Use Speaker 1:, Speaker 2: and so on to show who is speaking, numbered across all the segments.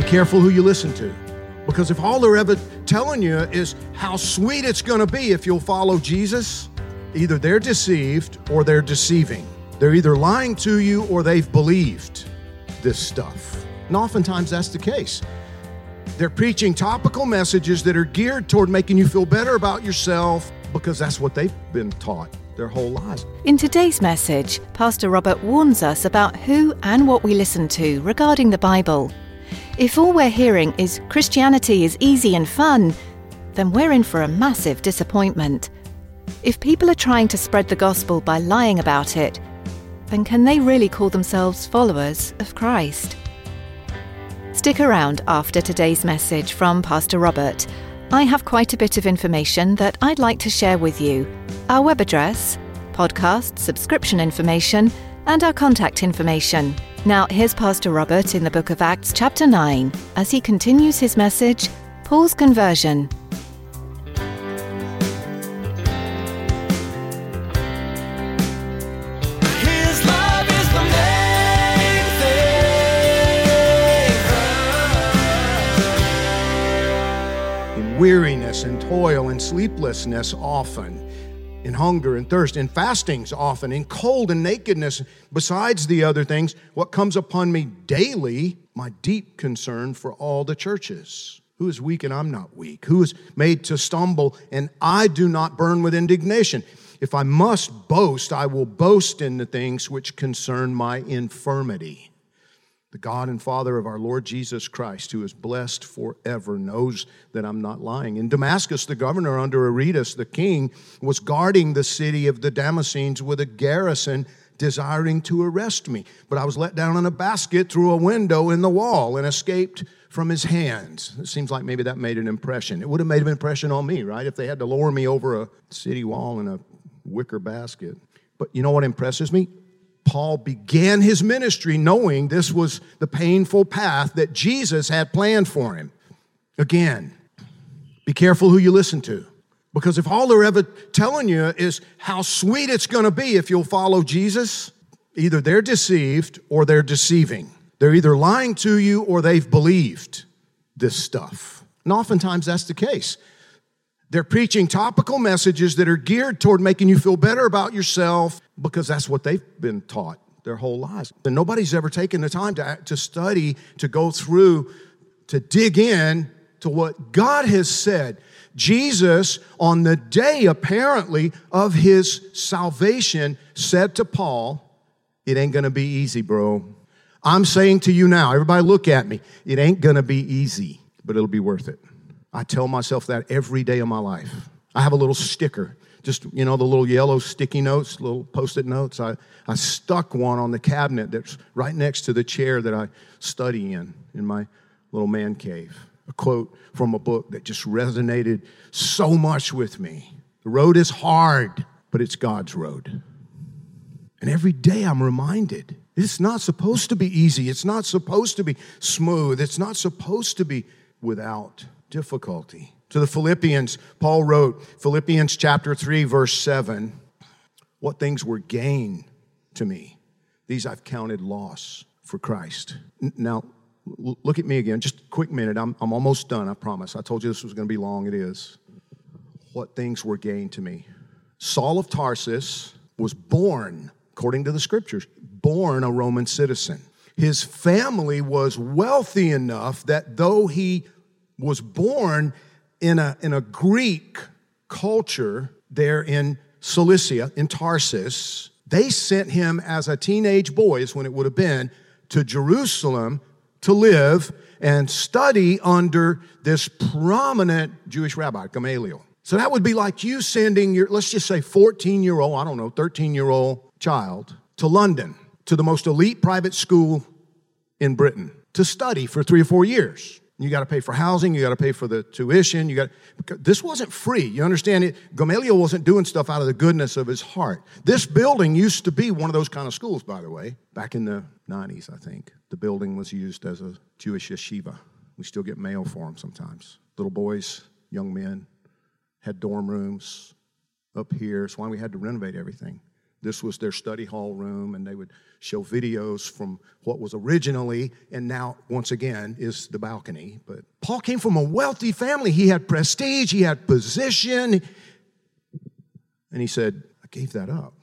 Speaker 1: Be careful who you listen to. Because if all they're ever telling you is how sweet it's going to be if you'll follow Jesus, either they're deceived or they're deceiving. They're either lying to you or they've believed this stuff. And oftentimes that's the case. They're preaching topical messages that are geared toward making you feel better about yourself because that's what they've been taught their whole lives.
Speaker 2: In today's message, Pastor Robert warns us about who and what we listen to regarding the Bible. If all we're hearing is Christianity is easy and fun, then we're in for a massive disappointment. If people are trying to spread the gospel by lying about it, then can they really call themselves followers of Christ? Stick around after today's message from Pastor Robert. I have quite a bit of information that I'd like to share with you. Our web address, podcast, subscription information, and our contact information. Now, here's Pastor Robert in the book of Acts, chapter 9, as he continues his message Paul's Conversion.
Speaker 3: His love is the main thing.
Speaker 1: in weariness and toil and sleeplessness often, in hunger and thirst, in fastings often, in cold and nakedness, besides the other things, what comes upon me daily, my deep concern for all the churches. Who is weak and I'm not weak? Who is made to stumble and I do not burn with indignation? If I must boast, I will boast in the things which concern my infirmity. The God and Father of our Lord Jesus Christ, who is blessed forever, knows that I'm not lying. In Damascus, the governor under Aretas, the king, was guarding the city of the Damascenes with a garrison desiring to arrest me. But I was let down in a basket through a window in the wall and escaped from his hands. It seems like maybe that made an impression. It would have made an impression on me, right? If they had to lower me over a city wall in a wicker basket. But you know what impresses me? Paul began his ministry knowing this was the painful path that Jesus had planned for him. Again, be careful who you listen to. Because if all they're ever telling you is how sweet it's going to be if you'll follow Jesus, either they're deceived or they're deceiving. They're either lying to you or they've believed this stuff. And oftentimes that's the case. They're preaching topical messages that are geared toward making you feel better about yourself because that's what they've been taught their whole lives. And nobody's ever taken the time to, to study, to go through, to dig in to what God has said. Jesus, on the day apparently of his salvation, said to Paul, It ain't gonna be easy, bro. I'm saying to you now, everybody look at me, it ain't gonna be easy, but it'll be worth it. I tell myself that every day of my life. I have a little sticker, just, you know, the little yellow sticky notes, little post it notes. I, I stuck one on the cabinet that's right next to the chair that I study in, in my little man cave. A quote from a book that just resonated so much with me. The road is hard, but it's God's road. And every day I'm reminded it's not supposed to be easy. It's not supposed to be smooth. It's not supposed to be without difficulty. To the Philippians, Paul wrote, Philippians chapter 3, verse 7 What things were gain to me, these I've counted loss for Christ. Now, look at me again, just a quick minute. I'm, I'm almost done, I promise. I told you this was going to be long, it is. What things were gain to me? Saul of Tarsus was born, according to the scriptures, born a Roman citizen. His family was wealthy enough that though he was born in a, in a Greek culture there in Cilicia, in Tarsus, they sent him as a teenage boy, is when it would have been, to Jerusalem to live and study under this prominent Jewish rabbi, Gamaliel. So that would be like you sending your, let's just say 14 year old, I don't know, 13 year old child to London, to the most elite private school in Britain to study for three or four years. You got to pay for housing, you got to pay for the tuition, you got this wasn't free. You understand it? Gamaliel wasn't doing stuff out of the goodness of his heart. This building used to be one of those kind of schools, by the way. Back in the 90s, I think. The building was used as a Jewish yeshiva. We still get mail for them sometimes. Little boys, young men had dorm rooms up here. That's why we had to renovate everything. This was their study hall room, and they would show videos from what was originally and now, once again, is the balcony. But Paul came from a wealthy family. He had prestige, he had position. And he said, I gave that up.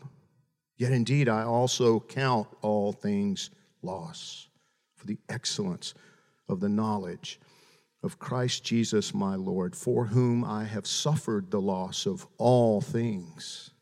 Speaker 1: Yet indeed, I also count all things loss for the excellence of the knowledge of Christ Jesus my Lord, for whom I have suffered the loss of all things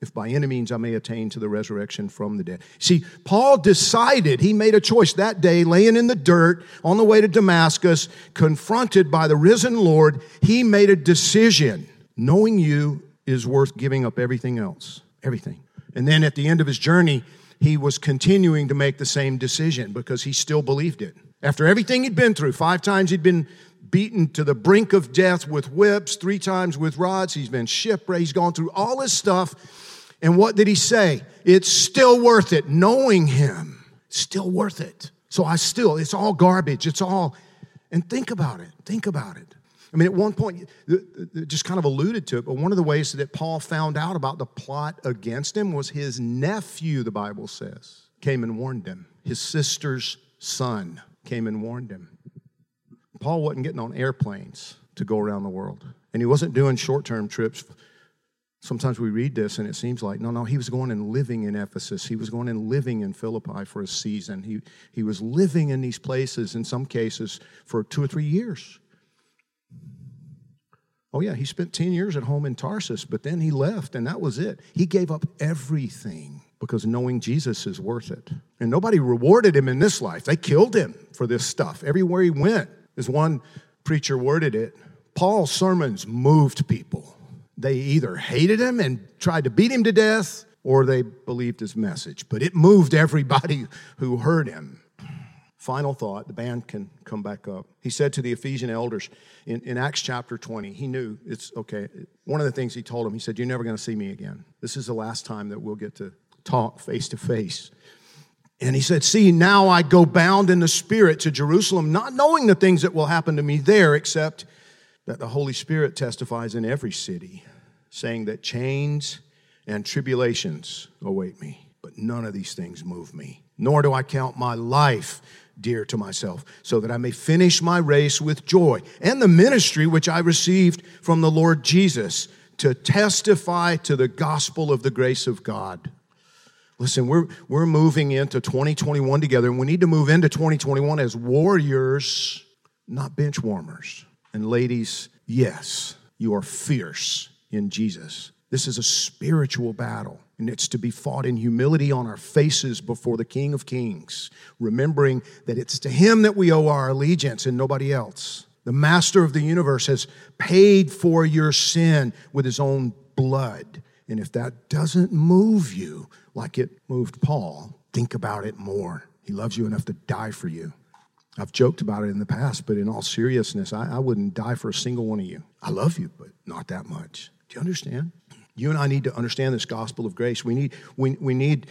Speaker 1: if by any means I may attain to the resurrection from the dead. See, Paul decided, he made a choice that day, laying in the dirt on the way to Damascus, confronted by the risen Lord. He made a decision. Knowing you is worth giving up everything else. Everything. And then at the end of his journey, he was continuing to make the same decision because he still believed it. After everything he'd been through, five times he'd been beaten to the brink of death with whips, three times with rods, he's been shipwrecked, he's gone through all this stuff. And what did he say? It's still worth it. Knowing him, still worth it. So I still, it's all garbage. It's all, and think about it. Think about it. I mean, at one point, just kind of alluded to it, but one of the ways that Paul found out about the plot against him was his nephew, the Bible says, came and warned him. His sister's son came and warned him. Paul wasn't getting on airplanes to go around the world, and he wasn't doing short term trips Sometimes we read this and it seems like, no, no, he was going and living in Ephesus. He was going and living in Philippi for a season. He, he was living in these places, in some cases, for two or three years. Oh, yeah, he spent 10 years at home in Tarsus, but then he left and that was it. He gave up everything because knowing Jesus is worth it. And nobody rewarded him in this life. They killed him for this stuff everywhere he went. As one preacher worded it, Paul's sermons moved people they either hated him and tried to beat him to death or they believed his message. But it moved everybody who heard him. Final thought, the band can come back up. He said to the Ephesian elders in, in Acts chapter 20, he knew it's okay. One of the things he told them, he said, You're never going to see me again. This is the last time that we'll get to talk face to face. And he said, See, now I go bound in the Spirit to Jerusalem, not knowing the things that will happen to me there, except that the Holy Spirit testifies in every city saying that chains and tribulations await me, but none of these things move me. Nor do I count my life dear to myself, so that I may finish my race with joy and the ministry which I received from the Lord Jesus to testify to the gospel of the grace of God. Listen, we're, we're moving into 2021 together, and we need to move into 2021 as warriors, not bench warmers. And ladies, yes, you are fierce in Jesus. This is a spiritual battle, and it's to be fought in humility on our faces before the King of Kings, remembering that it's to Him that we owe our allegiance and nobody else. The Master of the universe has paid for your sin with His own blood. And if that doesn't move you like it moved Paul, think about it more. He loves you enough to die for you. I've joked about it in the past, but in all seriousness, I, I wouldn't die for a single one of you. I love you, but not that much. Do you understand? You and I need to understand this gospel of grace. We need, we, we need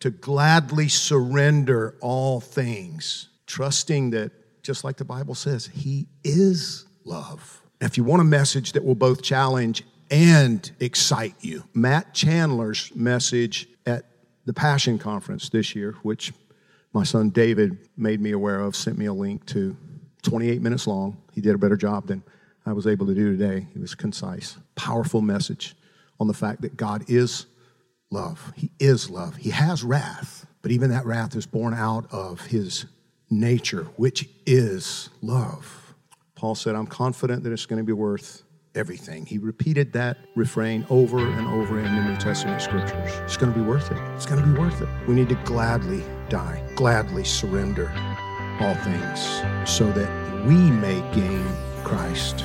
Speaker 1: to gladly surrender all things, trusting that, just like the Bible says, He is love. if you want a message that will both challenge and excite you, Matt Chandler's message at the Passion Conference this year, which my son David made me aware of, sent me a link to, 28 minutes long. He did a better job than I was able to do today. It was concise, powerful message. on the fact that God is love. He is love. He has wrath, but even that wrath is born out of his nature, which is love. Paul said, I'm confident that it's going to be worth everything. He repeated that refrain over and over in the New Testament scriptures. It's going to be worth it. It's going to be worth it. We need to gladly die, gladly surrender all things so that we may gain Christ.